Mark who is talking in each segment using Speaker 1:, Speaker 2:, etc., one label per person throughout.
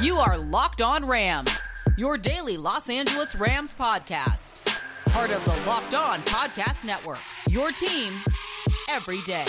Speaker 1: You are Locked On Rams, your daily Los Angeles Rams podcast. Part of the Locked On Podcast Network. Your team every day.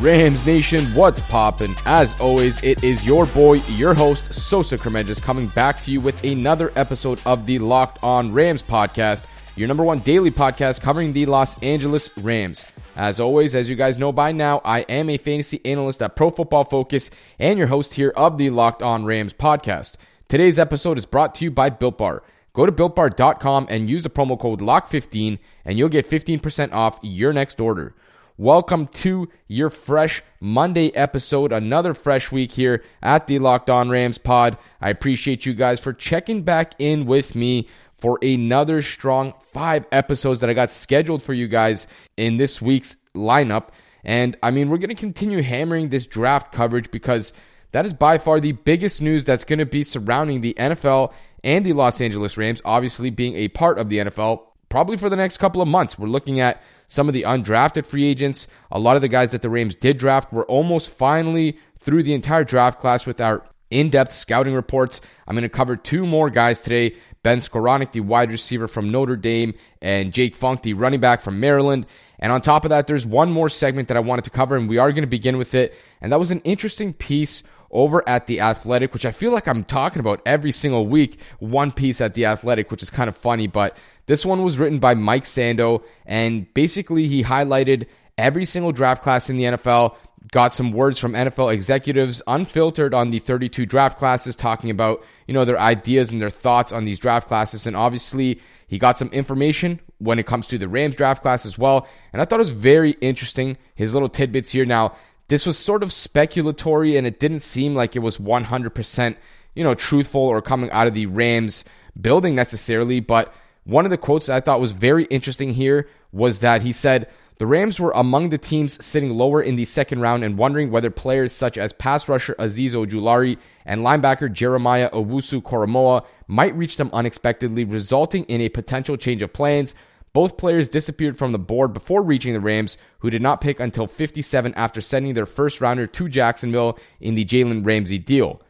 Speaker 2: Rams Nation, what's poppin'? As always, it is your boy, your host, Sosa Kremenjas, coming back to you with another episode of the Locked On Rams podcast, your number one daily podcast covering the Los Angeles Rams. As always, as you guys know by now, I am a fantasy analyst at Pro Football Focus and your host here of the Locked On Rams podcast. Today's episode is brought to you by Built Bar. Go to builtbar.com and use the promo code LOCK15 and you'll get 15% off your next order. Welcome to your fresh Monday episode. Another fresh week here at the Locked On Rams pod. I appreciate you guys for checking back in with me for another strong five episodes that I got scheduled for you guys in this week's lineup. And I mean, we're going to continue hammering this draft coverage because that is by far the biggest news that's going to be surrounding the NFL and the Los Angeles Rams, obviously being a part of the NFL probably for the next couple of months. We're looking at some of the undrafted free agents. A lot of the guys that the Rams did draft were almost finally through the entire draft class with our in depth scouting reports. I'm going to cover two more guys today Ben Skowronek, the wide receiver from Notre Dame, and Jake Funk, the running back from Maryland. And on top of that, there's one more segment that I wanted to cover, and we are going to begin with it. And that was an interesting piece over at The Athletic, which I feel like I'm talking about every single week. One piece at The Athletic, which is kind of funny, but this one was written by Mike Sando, and basically he highlighted every single draft class in the NFL got some words from NFL executives unfiltered on the 32 draft classes talking about, you know, their ideas and their thoughts on these draft classes and obviously he got some information when it comes to the Rams draft class as well. And I thought it was very interesting his little tidbits here now. This was sort of speculatory and it didn't seem like it was 100%, you know, truthful or coming out of the Rams building necessarily, but one of the quotes that I thought was very interesting here was that he said, the Rams were among the teams sitting lower in the second round and wondering whether players such as pass rusher Azeez Ojulari and linebacker Jeremiah Owusu Koramoah might reach them unexpectedly, resulting in a potential change of plans. Both players disappeared from the board before reaching the Rams, who did not pick until 57 after sending their first rounder to Jacksonville in the Jalen Ramsey deal.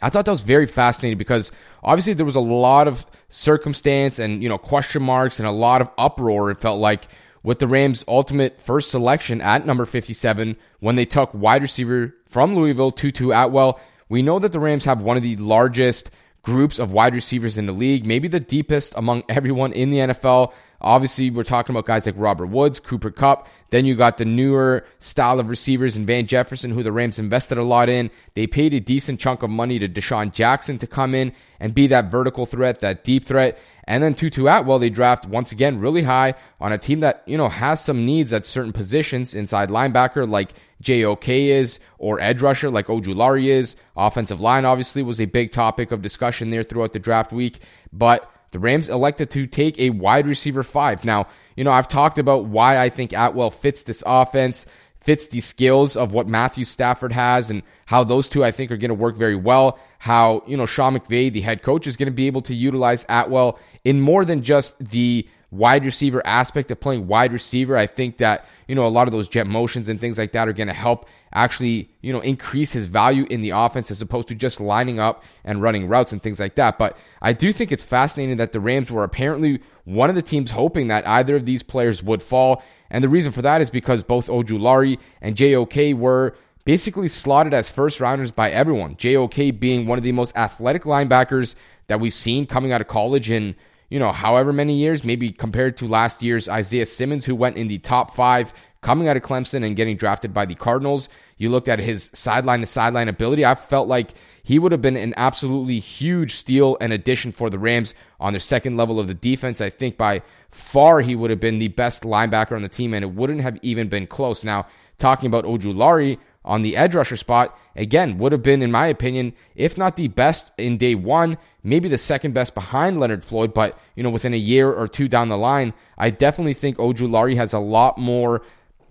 Speaker 2: I thought that was very fascinating because obviously there was a lot of circumstance and you know question marks and a lot of uproar. It felt like with the Rams' ultimate first selection at number 57 when they took wide receiver from Louisville, Tutu Atwell. We know that the Rams have one of the largest groups of wide receivers in the league, maybe the deepest among everyone in the NFL. Obviously, we're talking about guys like Robert Woods, Cooper Kupp. Then you got the newer style of receivers in Van Jefferson, who the Rams invested a lot in. They paid a decent chunk of money to DeSean Jackson to come in and be that vertical threat, that deep threat. And then Tutu Atwell, they draft once again really high on a team that, you know, has some needs at certain positions inside linebacker like JOK is or edge rusher like Ojulari is. Offensive line obviously was a big topic of discussion there throughout the draft week, but the Rams elected to take a wide receiver five. Now, you know, I've talked about why I think Atwell fits this offense, fits the skills of what Matthew Stafford has, and how those two I think are going to work very well. How, you know, Sean McVay, the head coach, is going to be able to utilize Atwell in more than just the wide receiver aspect of playing wide receiver. I think that, you know, a lot of those jet motions and things like that are going to help actually, you know, increase his value in the offense as opposed to just lining up and running routes and things like that. But I do think it's fascinating that the Rams were apparently one of the teams hoping that either of these players would fall. And the reason for that is because both Ojulari and JOK were basically slotted as first rounders by everyone. JOK being one of the most athletic linebackers that we've seen coming out of college in, you know, however many years, maybe compared to last year's Isaiah Simmons, who went in the top five coming out of Clemson and getting drafted by the Cardinals. You looked at his sideline to sideline ability. I felt like he would have been an absolutely huge steal and addition for the Rams on their second level of the defense. I think by far he would have been the best linebacker on the team, and it wouldn't have even been close. Now, talking about Ojulari on the edge rusher spot, again, would have been, in my opinion, if not the best in day one, maybe the second best behind Leonard Floyd. But, you know, within a year or two down the line, I definitely think Ojulari has a lot more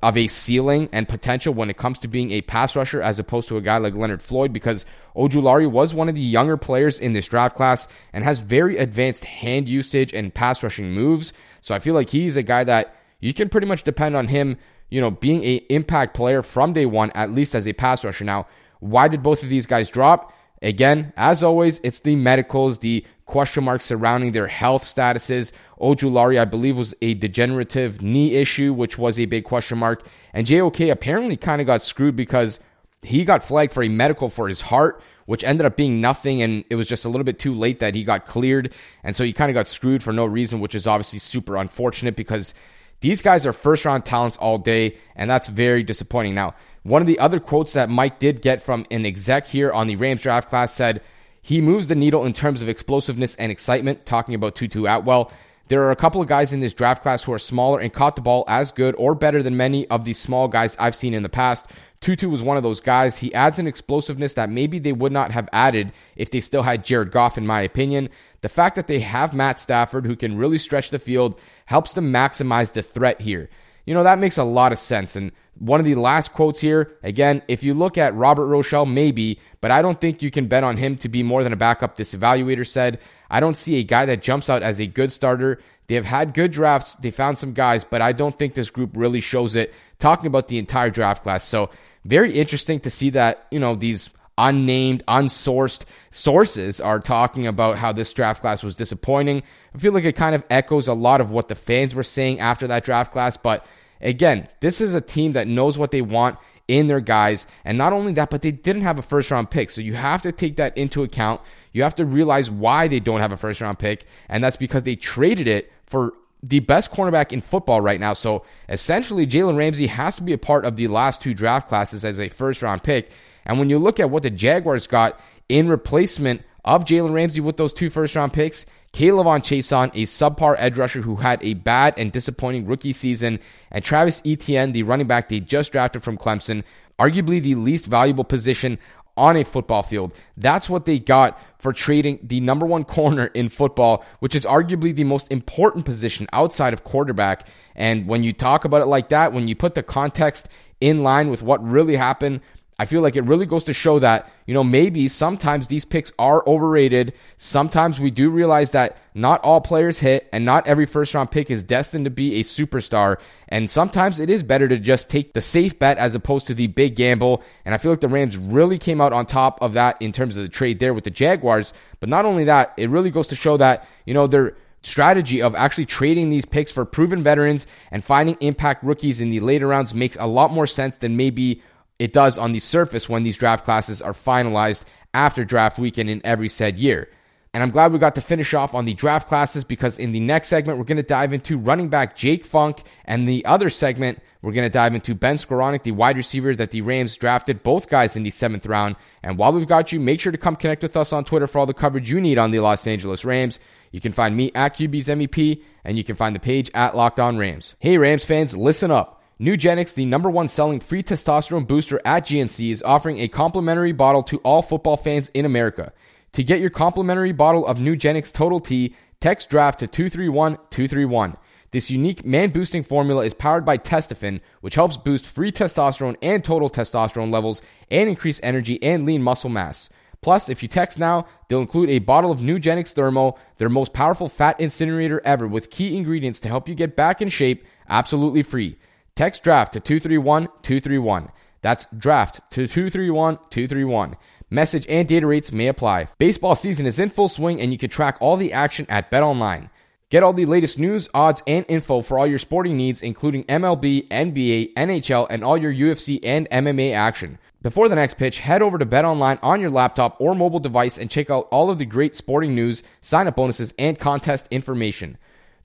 Speaker 2: of a ceiling and potential when it comes to being a pass rusher as opposed to a guy like Leonard Floyd because Ojulari was one of the younger players in this draft class and has very advanced hand usage and pass rushing moves. So I feel like he's a guy that you can pretty much depend on him, you know, being a impact player from day one, at least as a pass rusher. Now, why did both of these guys drop? Again, as always, it's the medicals, the question marks surrounding their health statuses. Ojulari, I believe, was a degenerative knee issue, which was a big question mark. And JOK apparently kind of got screwed because he got flagged for a medical for his heart, which ended up being nothing. And it was just a little bit too late that he got cleared. And so he kind of got screwed for no reason, which is obviously super unfortunate because these guys are first round talents all day. And that's very disappointing. Now, one of the other quotes that Mike did get from an exec here on the Rams draft class said, he moves the needle in terms of explosiveness and excitement, talking about Tutu Atwell. There are a couple of guys in this draft class who are smaller and caught the ball as good or better than many of these small guys I've seen in the past. Tutu was one of those guys. He adds an explosiveness that maybe they would not have added if they still had Jared Goff, in my opinion. The fact that they have Matt Stafford, who can really stretch the field, helps them maximize the threat here. You know, that makes a lot of sense. And one of the last quotes here, again, if you look at Robert Rochell, maybe, but I don't think you can bet on him to be more than a backup, this evaluator said. I don't see a guy that jumps out as a good starter. They have had good drafts, they found some guys, but I don't think this group really shows it, talking about the entire draft class. So, very interesting to see that, you know, these unnamed, unsourced sources are talking about how this draft class was disappointing. I feel like it kind of echoes a lot of what the fans were saying after that draft class, but Again, this is a team that knows what they want in their guys. And not only that, but they didn't have a first round pick. So you have to take that into account. You have to realize why they don't have a first round pick. And that's because they traded it for the best cornerback in football right now. So essentially, Jalen Ramsey has to be a part of the last two draft classes as a first round pick. And when you look at what the Jaguars got in replacement of Jalen Ramsey with those two first round picks, K'Lavon Chaisson, a subpar edge rusher who had a bad and disappointing rookie season, and Travis Etienne, the running back they just drafted from Clemson, arguably the least valuable position on a football field. That's what they got for trading the number one corner in football, which is arguably the most important position outside of quarterback. And when you talk about it like that, when you put the context in line with what really happened, I feel like it really goes to show that, you know, maybe sometimes these picks are overrated. Sometimes we do realize that not all players hit and not every first round pick is destined to be a superstar. And sometimes it is better to just take the safe bet as opposed to the big gamble. And I feel like the Rams really came out on top of that in terms of the trade there with the Jaguars. But not only that, it really goes to show that, you know, their strategy of actually trading these picks for proven veterans and finding impact rookies in the later rounds makes a lot more sense than maybe it does on the surface when these draft classes are finalized after draft weekend in every said year. And I'm glad we got to finish off on the draft classes because in the next segment, we're going to dive into running back Jake Funk. And the other segment, we're going to dive into Ben Skowronek, the wide receiver that the Rams drafted, both guys in the seventh round. And while we've got you, make sure to come connect with us on Twitter for all the coverage you need on the Los Angeles Rams. You can find me at QB's MEP, and you can find the page at Locked On Rams. Hey, Rams fans, listen up. Nugenix, the number one selling free testosterone booster at GNC, is offering a complimentary bottle to all football fans in America. To get your complimentary bottle of Nugenix Total T, text draft to 231 231. This unique man boosting formula is powered by Testofen, which helps boost free testosterone and total testosterone levels and increase energy and lean muscle mass. Plus, if you text now, they'll include a bottle of Nugenix Thermo, their most powerful fat incinerator ever, with key ingredients to help you get back in shape absolutely free. Text draft to 231 231. That's draft to 231 231. Message and data rates may apply. Baseball season is in full swing and you can track all the action at BetOnline. Get all the latest news, odds, and info for all your sporting needs, including MLB, NBA, NHL, and all your UFC and MMA action. Before the next pitch, head over to BetOnline on your laptop or mobile device and check out all of the great sporting news, sign up bonuses, and contest information.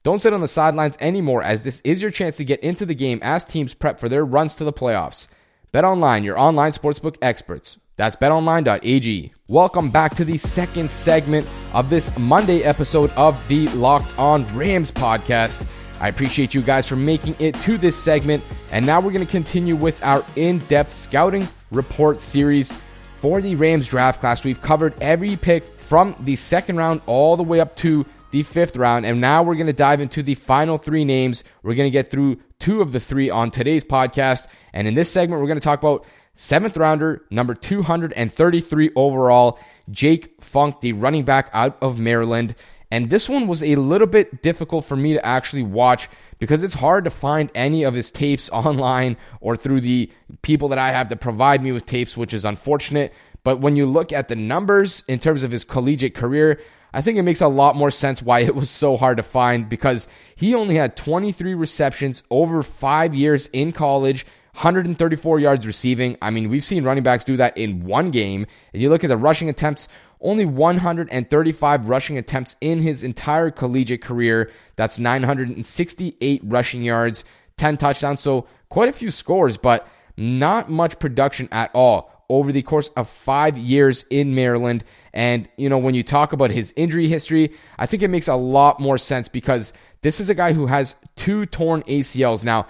Speaker 2: Don't sit on the sidelines anymore, as this is your chance to get into the game as teams prep for their runs to the playoffs. Bet online, your online sportsbook experts. That's betonline.ag. Welcome back to the second segment of this Monday episode of the Locked On Rams podcast. I appreciate you guys for making it to this segment. And now we're going to continue with our in depth scouting report series for the Rams draft class. We've covered every pick from the second round all the way up to the fifth round. And now we're going to dive into the final three names. We're going to get through two of the three on today's podcast. And in this segment, we're going to talk about seventh rounder, number 233 overall, Jake Funk, the running back out of Maryland. And this one was a little bit difficult for me to actually watch because it's hard to find any of his tapes online or through the people that I have to provide me with tapes, which is unfortunate. But when you look at the numbers in terms of his collegiate career, I think it makes a lot more sense why it was so hard to find because he only had 23 receptions over five years in college, 134 yards receiving. I mean, we've seen running backs do that in one game. And you look at the rushing attempts, only 135 rushing attempts in his entire collegiate career. That's 968 rushing yards, 10 touchdowns. So quite a few scores, but not much production at all over the course of five years in Maryland. And, you know, when you talk about his injury history, I think it makes a lot more sense because this is a guy who has two torn ACLs. Now,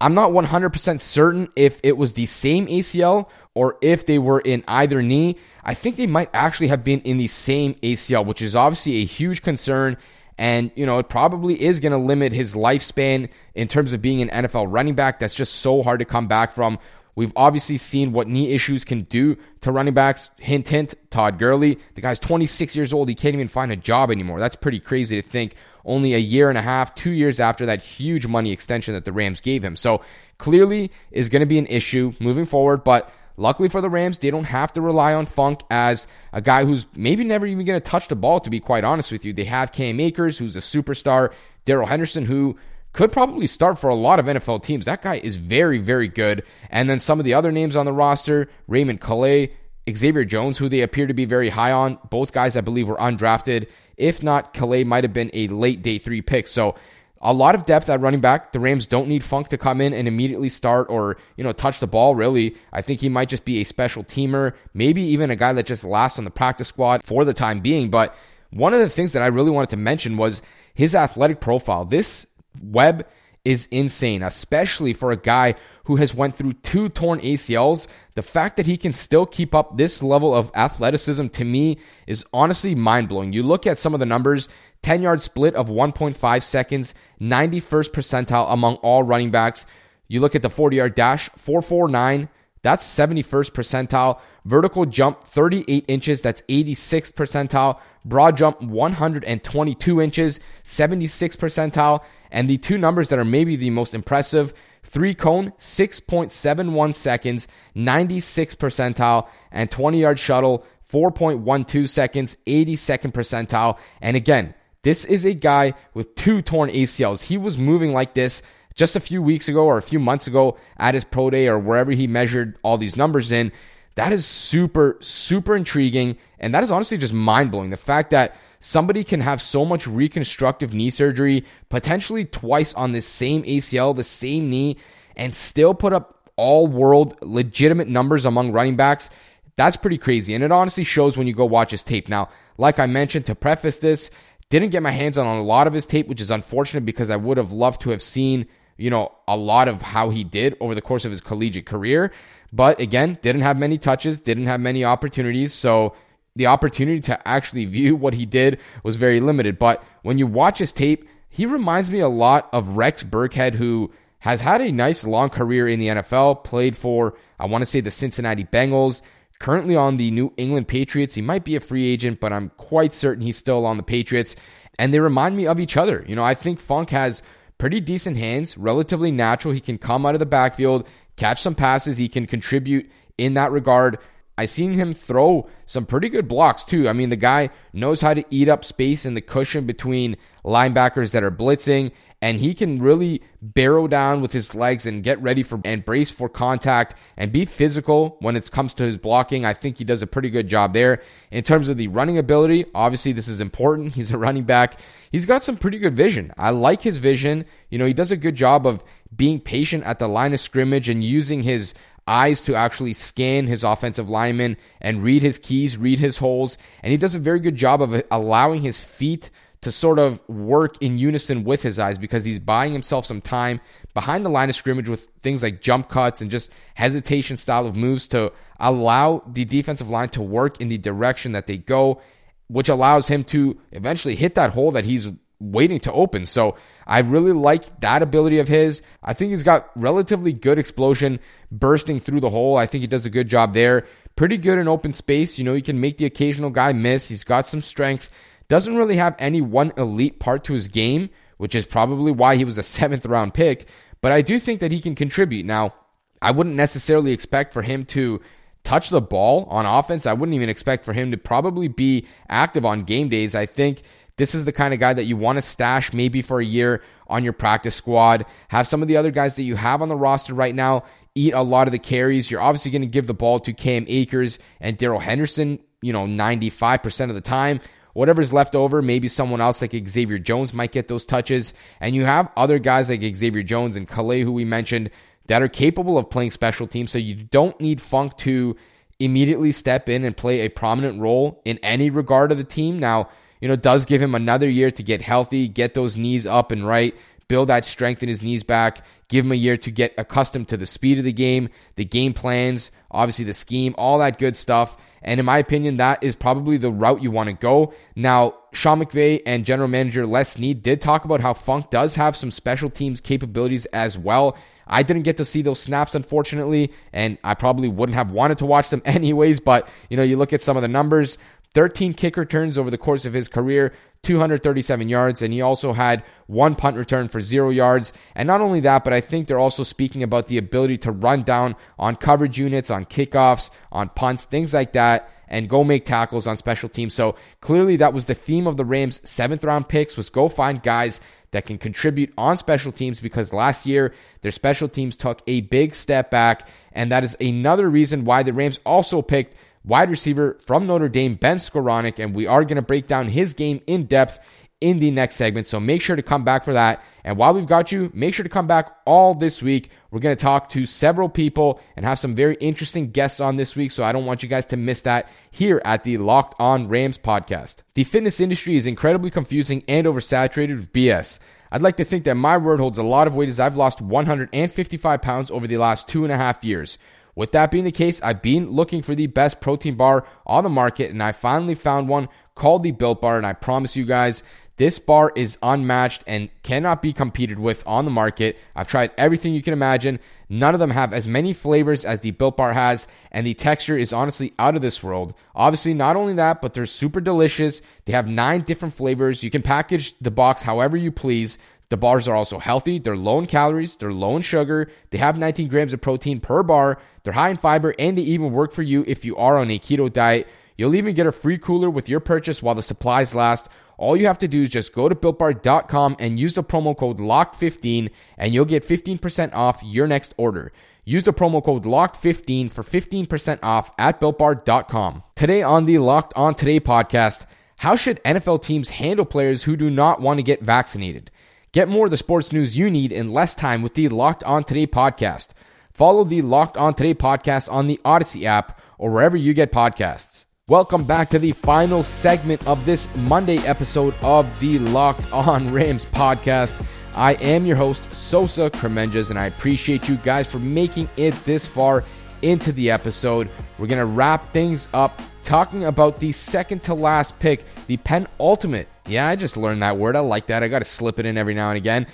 Speaker 2: I'm not 100% certain if it was the same ACL or if they were in either knee. I think they might actually have been in the same ACL, which is obviously a huge concern. And, you know, it probably is going to limit his lifespan in terms of being an NFL running back. That's just so hard to come back from. We've obviously seen what knee issues can do to running backs. Hint, hint, Todd Gurley. The guy's 26 years old. He can't even find a job anymore. That's pretty crazy to think. Only a year and a half, two years after that huge money extension that the Rams gave him. So clearly is going to be an issue moving forward. But luckily for the Rams, they don't have to rely on Funk as a guy who's maybe never even going to touch the ball, to be quite honest with you. They have Cam Akers, who's a superstar. Darrell Henderson, who could probably start for a lot of NFL teams. That guy is very, very good. And then some of the other names on the roster Raymond Calais, Xavier Jones, who they appear to be very high on. Both guys, I believe, were undrafted. If not, Calais might have been a late day three pick. So a lot of depth at running back. The Rams don't need Funk to come in and immediately start or, you know, touch the ball, really. I think he might just be a special teamer, maybe even a guy that just lasts on the practice squad for the time being. But one of the things that I really wanted to mention was his athletic profile. This web is insane, especially for a guy who has went through two torn ACLs. The fact that he can still keep up this level of athleticism to me is honestly mind-blowing. You look at some of the numbers, 10-yard split of 1.5 seconds, 91st percentile among all running backs. You look at the 40-yard dash, 449, that's 71st percentile. Vertical jump 38 inches, that's 86th percentile. Broad jump 122 inches, 76th percentile. And the two numbers that are maybe the most impressive three cone, 6.71 seconds, 96 percentile, and 20 yard shuttle, 4.12 seconds, 82nd percentile. And again, this is a guy with two torn ACLs. He was moving like this just a few weeks ago or a few months ago at his pro day or wherever he measured all these numbers in. That is super, super intriguing. And that is honestly just mind blowing. The fact that somebody can have so much reconstructive knee surgery, potentially twice on this same ACL, the same knee, and still put up all world legitimate numbers among running backs. That's pretty crazy. And it honestly shows when you go watch his tape. Now, like I mentioned to preface this, didn't get my hands on a lot of his tape, which is unfortunate because I would have loved to have seen, you know, a lot of how he did over the course of his collegiate career. But again, didn't have many touches, didn't have many opportunities. So the opportunity to actually view what he did was very limited. But when you watch his tape, he reminds me a lot of Rex Burkhead, who has had a nice long career in the NFL, played for, I want to say, the Cincinnati Bengals, currently on the New England Patriots. He might be a free agent, but I'm quite certain he's still on the Patriots. And they remind me of each other. You know, I think Funk has pretty decent hands, relatively natural. He can come out of the backfield, catch some passes. He can contribute in that regard. I seen him throw some pretty good blocks too. I mean, the guy knows how to eat up space in the cushion between linebackers that are blitzing, and he can really barrel down with his legs and get ready for and brace for contact and be physical when it comes to his blocking. I think he does a pretty good job there. In terms of the running ability, obviously this is important. He's a running back. He's got some pretty good vision. I like his vision. You know, he does a good job of being patient at the line of scrimmage and using his eyes to actually scan his offensive lineman and read his keys, read his holes. And he does a very good job of allowing his feet to sort of work in unison with his eyes because he's buying himself some time behind the line of scrimmage with things like jump cuts and just hesitation style of moves to allow the defensive line to work in the direction that they go, which allows him to eventually hit that hole that he's waiting to open. So I really like that ability of his. I think he's got relatively good explosion bursting through the hole. I think he does a good job there. Pretty good in open space. You know, he can make the occasional guy miss. He's got some strength. Doesn't really have any one elite part to his game, which is probably why he was a seventh round pick. But I do think that he can contribute. Now, I wouldn't necessarily expect for him to touch the ball on offense. I wouldn't even expect for him to probably be active on game days. I think this is the kind of guy that you want to stash maybe for a year on your practice squad. Have some of the other guys that you have on the roster right now eat a lot of the carries. You're obviously going to give the ball to Cam Akers and Darrell Henderson, you know, 95% of the time. Whatever's left over, maybe someone else like Xavier Jones might get those touches. And you have other guys like Xavier Jones and Calais, who we mentioned, that are capable of playing special teams. So you don't need Funk to immediately step in and play a prominent role in any regard of the team. Now, you know, does give him another year to get healthy, get those knees up and right, build that strength in his knees back, give him a year to get accustomed to the speed of the game, the game plans, obviously the scheme, all that good stuff. And in my opinion, that is probably the route you want to go. Now, Sean McVay and general manager Les Snead did talk about how Funk does have some special teams capabilities as well. I didn't get to see those snaps, unfortunately, and I probably wouldn't have wanted to watch them anyways. But, you know, you look at some of the numbers 13 kick returns over the course of his career, 237 yards, and he also had one punt return for zero yards. And not only that, but I think they're also speaking about the ability to run down on coverage units, on kickoffs, on punts, things like that and go make tackles on special teams. So clearly that was the theme of the Rams' seventh round picks was go find guys that can contribute on special teams because last year their special teams took a big step back. And that is another reason why the Rams also picked wide receiver from Notre Dame, Ben Skowronek. And we are going to break down his game in depth in the next segment. So make sure to come back for that. And while we've got you, make sure to come back all this week. We're going to talk to several people and have some very interesting guests on this week. So I don't want you guys to miss that here at the Locked On Rams podcast. The fitness industry is incredibly confusing and oversaturated with BS. I'd like to think that my word holds a lot of weight as I've lost 155 pounds over the last two and a half years. With that being the case, I've been looking for the best protein bar on the market and I finally found one called the Built Bar. And I promise you guys, this bar is unmatched and cannot be competed with on the market. I've tried everything you can imagine. None of them have as many flavors as the Built Bar has, and the texture is honestly out of this world. Obviously, not only that, but they're super delicious. They have nine different flavors. You can package the box however you please. The bars are also healthy. They're low in calories. They're low in sugar. They have 19 grams of protein per bar. They're high in fiber, and they even work for you if you are on a keto diet. You'll even get a free cooler with your purchase while the supplies last. All you have to do is just go to builtbar.com and use the promo code LOCK15 and you'll get 15% off your next order. Use the promo code LOCK15 for 15% off at builtbar.com. Today on the Locked On Today podcast, how should NFL teams handle players who do not want to get vaccinated? Get more of the sports news you need in less time with the Locked On Today podcast. Follow the Locked On Today podcast on the Odyssey app or wherever you get podcasts. Welcome back to the final segment of this Monday episode of the Locked On Rams podcast. I am your host, Sosa Kremenjas, and I appreciate you guys for making it this far into the episode. We're going to wrap things up talking about the second to last pick, the penultimate yeah, I just learned that word. I like that. I got to slip it in every now and again.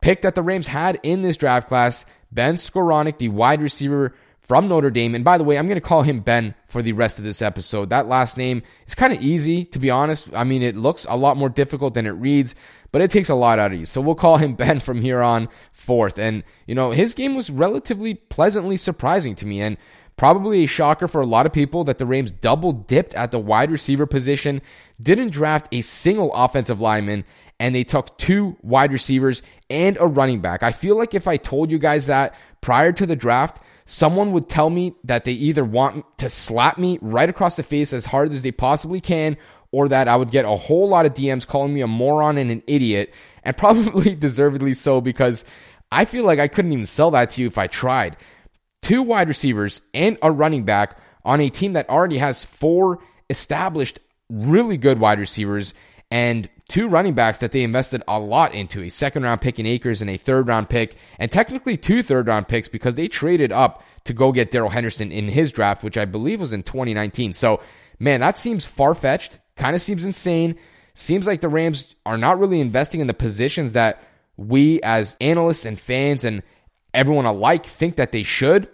Speaker 2: Pick that the Rams had in this draft class Ben Skowronek, the wide receiver from Notre Dame. And by the way, I'm going to call him Ben for the rest of this episode. That last name is kind of easy, to be honest. I mean, it looks a lot more difficult than it reads, but it takes a lot out of you. So we'll call him Ben from here on forth. And, you know, his game was relatively pleasantly surprising to me. And Probably a shocker for a lot of people that the Rams double dipped at the wide receiver position, didn't draft a single offensive lineman, and they took two wide receivers and a running back. I feel like if I told you guys that prior to the draft, someone would tell me that they either want to slap me right across the face as hard as they possibly can, or that I would get a whole lot of DMs calling me a moron and an idiot, and probably deservedly so because I feel like I couldn't even sell that to you if I tried two wide receivers, and a running back on a team that already has four established really good wide receivers and two running backs that they invested a lot into a second round pick in Akers and a third round pick, and technically two third round picks because they traded up to go get Darrell Henderson in his draft, which I believe was in 2019. So, man, that seems far fetched, kind of seems insane. Seems like the Rams are not really investing in the positions that we as analysts and fans and everyone alike think that they should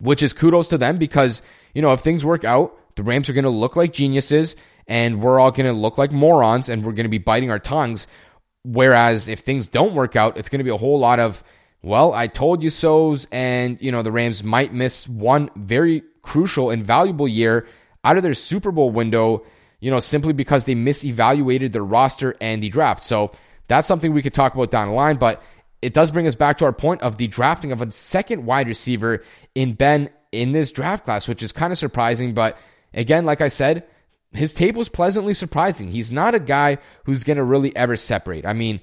Speaker 2: which is kudos to them because, you know, if things work out, the Rams are going to look like geniuses and we're all going to look like morons and we're going to be biting our tongues. Whereas if things don't work out, it's going to be a whole lot of, well, I told you so's, and, you know, the Rams might miss one very crucial and valuable year out of their Super Bowl window, you know, simply because they misevaluated their roster and the draft. So that's something we could talk about down the line, but it does bring us back to our point of the drafting of a second wide receiver in Ben in this draft class, which is kind of surprising. But again, like I said, his tape was pleasantly surprising. He's not a guy who's going to really ever separate. I mean,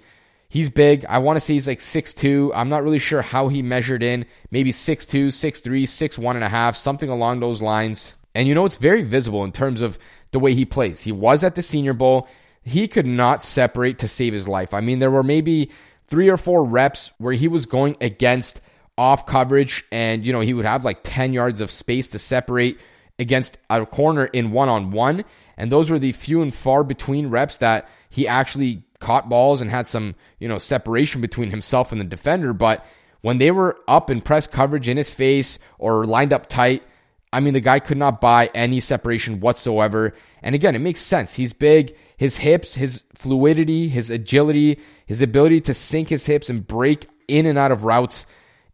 Speaker 2: he's big. I want to say he's like 6'2. I'm not really sure how he measured in. Maybe 6'2, 6'3, 6'1 and a half, something along those lines. And you know, it's very visible in terms of the way he plays. He was at the Senior Bowl. He could not separate to save his life. I mean, there were maybe three or four reps where he was going against off coverage and, you know, he would have like 10 yards of space to separate against a corner in one on one. And those were the few and far between reps that he actually caught balls and had some, you know, separation between himself and the defender. But when they were up in press coverage in his face or lined up tight, I mean, the guy could not buy any separation whatsoever. And again, it makes sense. He's big. His hips, his fluidity, his agility, his ability to sink his hips and break in and out of routes,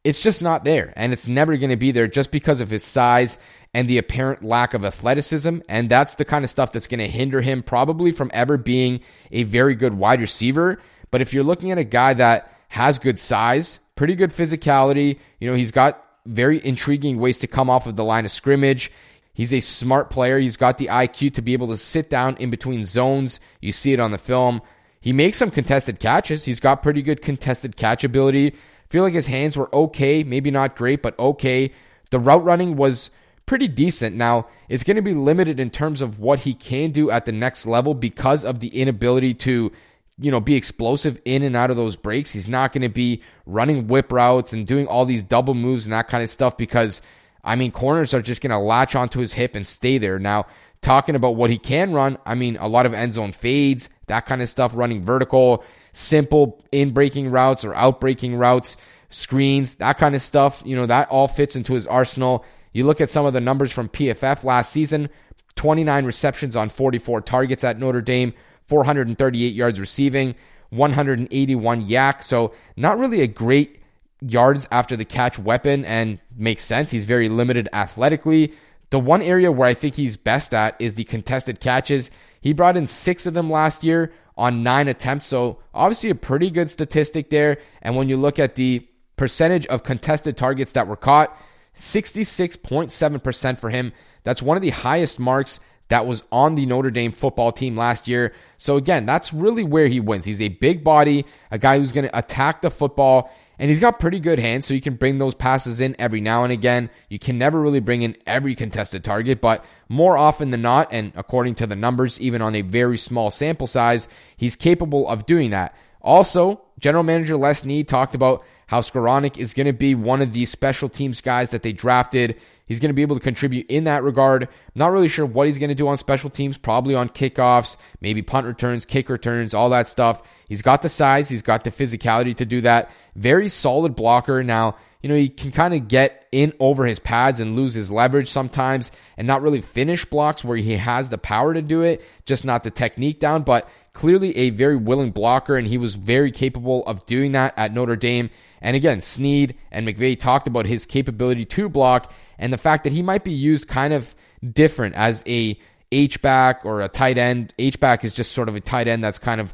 Speaker 2: it's just not there. And it's never going to be there just because of his size and the apparent lack of athleticism. And that's the kind of stuff that's going to hinder him probably from ever being a very good wide receiver. But if you're looking at a guy that has good size, pretty good physicality, you know, he's got very intriguing ways to come off of the line of scrimmage. He's a smart player. He's got the IQ to be able to sit down in between zones. You see it on the film. He makes some contested catches. He's got pretty good contested catch ability. Feel like his hands were okay, maybe not great, but okay. The route running was pretty decent. Now, it's going to be limited in terms of what he can do at the next level because of the inability to, you know, be explosive in and out of those breaks. He's not going to be running whip routes and doing all these double moves and that kind of stuff because, I mean, corners are just going to latch onto his hip and stay there. Now, talking about what he can run, I mean, a lot of end zone fades, that kind of stuff, running vertical, simple in breaking routes or out breaking routes, screens, that kind of stuff. You know, that all fits into his arsenal. You look at some of the numbers from PFF last season 29 receptions on 44 targets at Notre Dame, 438 yards receiving, 181 YAC. So, not really a great yards after the catch weapon and makes sense. He's very limited athletically. The one area where I think he's best at is the contested catches. He brought in six of them last year on nine attempts. So, obviously, a pretty good statistic there. And when you look at the percentage of contested targets that were caught, 66.7% for him. That's one of the highest marks that was on the Notre Dame football team last year. So, again, that's really where he wins. He's a big body, a guy who's going to attack the football, and he's got pretty good hands, so you can bring those passes in every now and again. You can never really bring in every contested target, but more often than not, and according to the numbers, even on a very small sample size, he's capable of doing that. Also, general manager Les Snead talked about how Skowronek is going to be one of these special teams guys that they drafted. He's going to be able to contribute in that regard. Not really sure what he's going to do on special teams, probably on kickoffs, maybe punt returns, kick returns, all that stuff. He's got the size, he's got the physicality to do that. Very solid blocker. Now, you know, he can kind of get in over his pads and lose his leverage sometimes and not really finish blocks where he has the power to do it, just not the technique down. But clearly a very willing blocker, and he was very capable of doing that at Notre Dame. And again, Snead and McVay talked about his capability to block and the fact that he might be used kind of different as a H back or a tight end. H back is just sort of a tight end that's kind of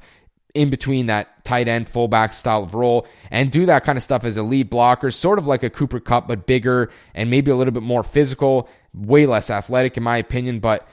Speaker 2: in between that tight end fullback style of role and do that kind of stuff as a lead blocker, sort of like a Cooper Kupp, but bigger and maybe a little bit more physical, way less athletic in my opinion. But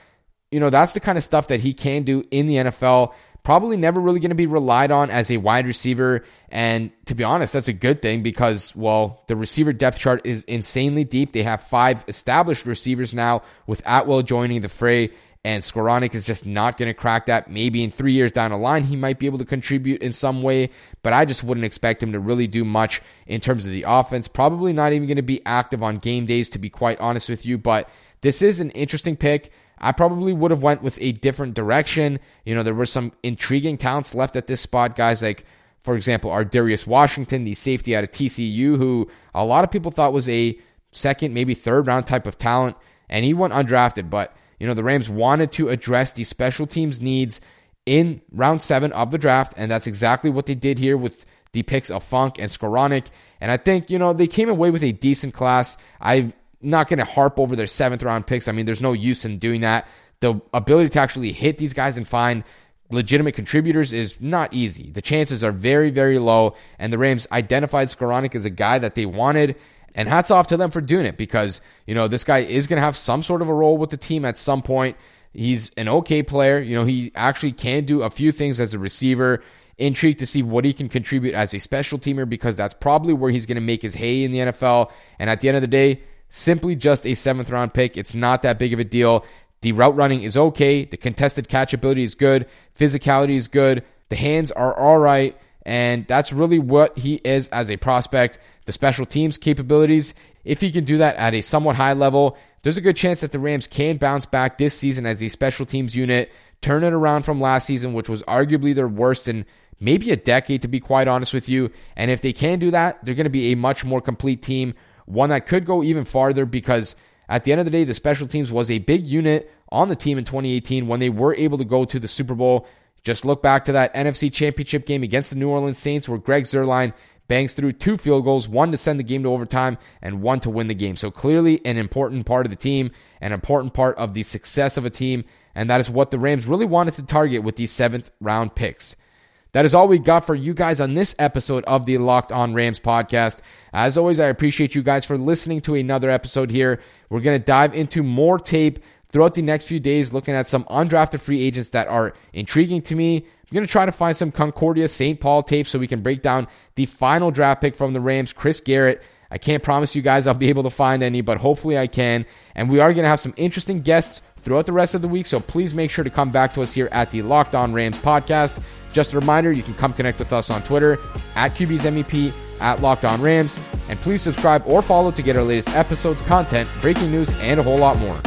Speaker 2: you know, that's the kind of stuff that he can do in the NFL probably never really going to be relied on as a wide receiver. And to be honest, that's a good thing because, well, the receiver depth chart is insanely deep. They have five established receivers now with Atwell joining the fray. And Skowronek is just not going to crack that. Maybe in three years down the line, he might be able to contribute in some way, but I just wouldn't expect him to really do much in terms of the offense. Probably not even going to be active on game days, to be quite honest with you. But this is an interesting pick. I probably would have went with a different direction. You know, there were some intriguing talents left at this spot. Guys like, for example, Ar'Darius Washington, the safety out of TCU, who a lot of people thought was a second, maybe third round type of talent, and he went undrafted. But you know, the Rams wanted to address the special teams needs in round seven of the draft, and that's exactly what they did here with the picks of Funk and Skowronek. And I think, you know, they came away with a decent class. I'm not going to harp over their seventh round picks. I mean, there's no use in doing that. The ability to actually hit these guys and find legitimate contributors is not easy. The chances are very, very low. And the Rams identified Skowronek as a guy that they wanted. And hats off to them for doing it because, you know, this guy is going to have some sort of a role with the team at some point. He's an okay player. You know, he actually can do a few things as a receiver. Intrigued to see what he can contribute as a special teamer because that's probably where he's going to make his hay in the NFL. And at the end of the day, simply just a seventh round pick. It's not that big of a deal. The route running is okay. The contested catchability is good. Physicality is good. The hands are all right. And that's really what he is as a prospect. The special teams capabilities, if he can do that at a somewhat high level, there's a good chance that the Rams can bounce back this season as a special teams unit, turn it around from last season, which was arguably their worst in maybe a decade, to be quite honest with you. And if they can do that, they're going to be a much more complete team, one that could go even farther because at the end of the day, the special teams was a big unit on the team in 2018 when they were able to go to the Super Bowl. Just look back to that NFC Championship game against the New Orleans Saints where Greg Zuerlein bangs through two field goals, one to send the game to overtime and one to win the game. So clearly an important part of the team, an important part of the success of a team, and that is what the Rams really wanted to target with these seventh round picks. That is all we got for you guys on this episode of the Locked On Rams podcast. As always, I appreciate you guys for listening to another episode here. We're going to dive into more tape throughout the next few days, looking at some undrafted free agents that are intriguing to me. I'm going to try to find some Concordia St. Paul tape so we can break down the final draft pick from the Rams, Chris Garrett. I can't promise you guys I'll be able to find any, but hopefully I can. And we are going to have some interesting guests throughout the rest of the week, so please make sure to come back to us here at the Locked On Rams podcast. Just a reminder, you can come connect with us on Twitter at QB's MEP, at Locked On Rams, and please subscribe or follow to get our latest episodes, content, breaking news, and a whole lot more.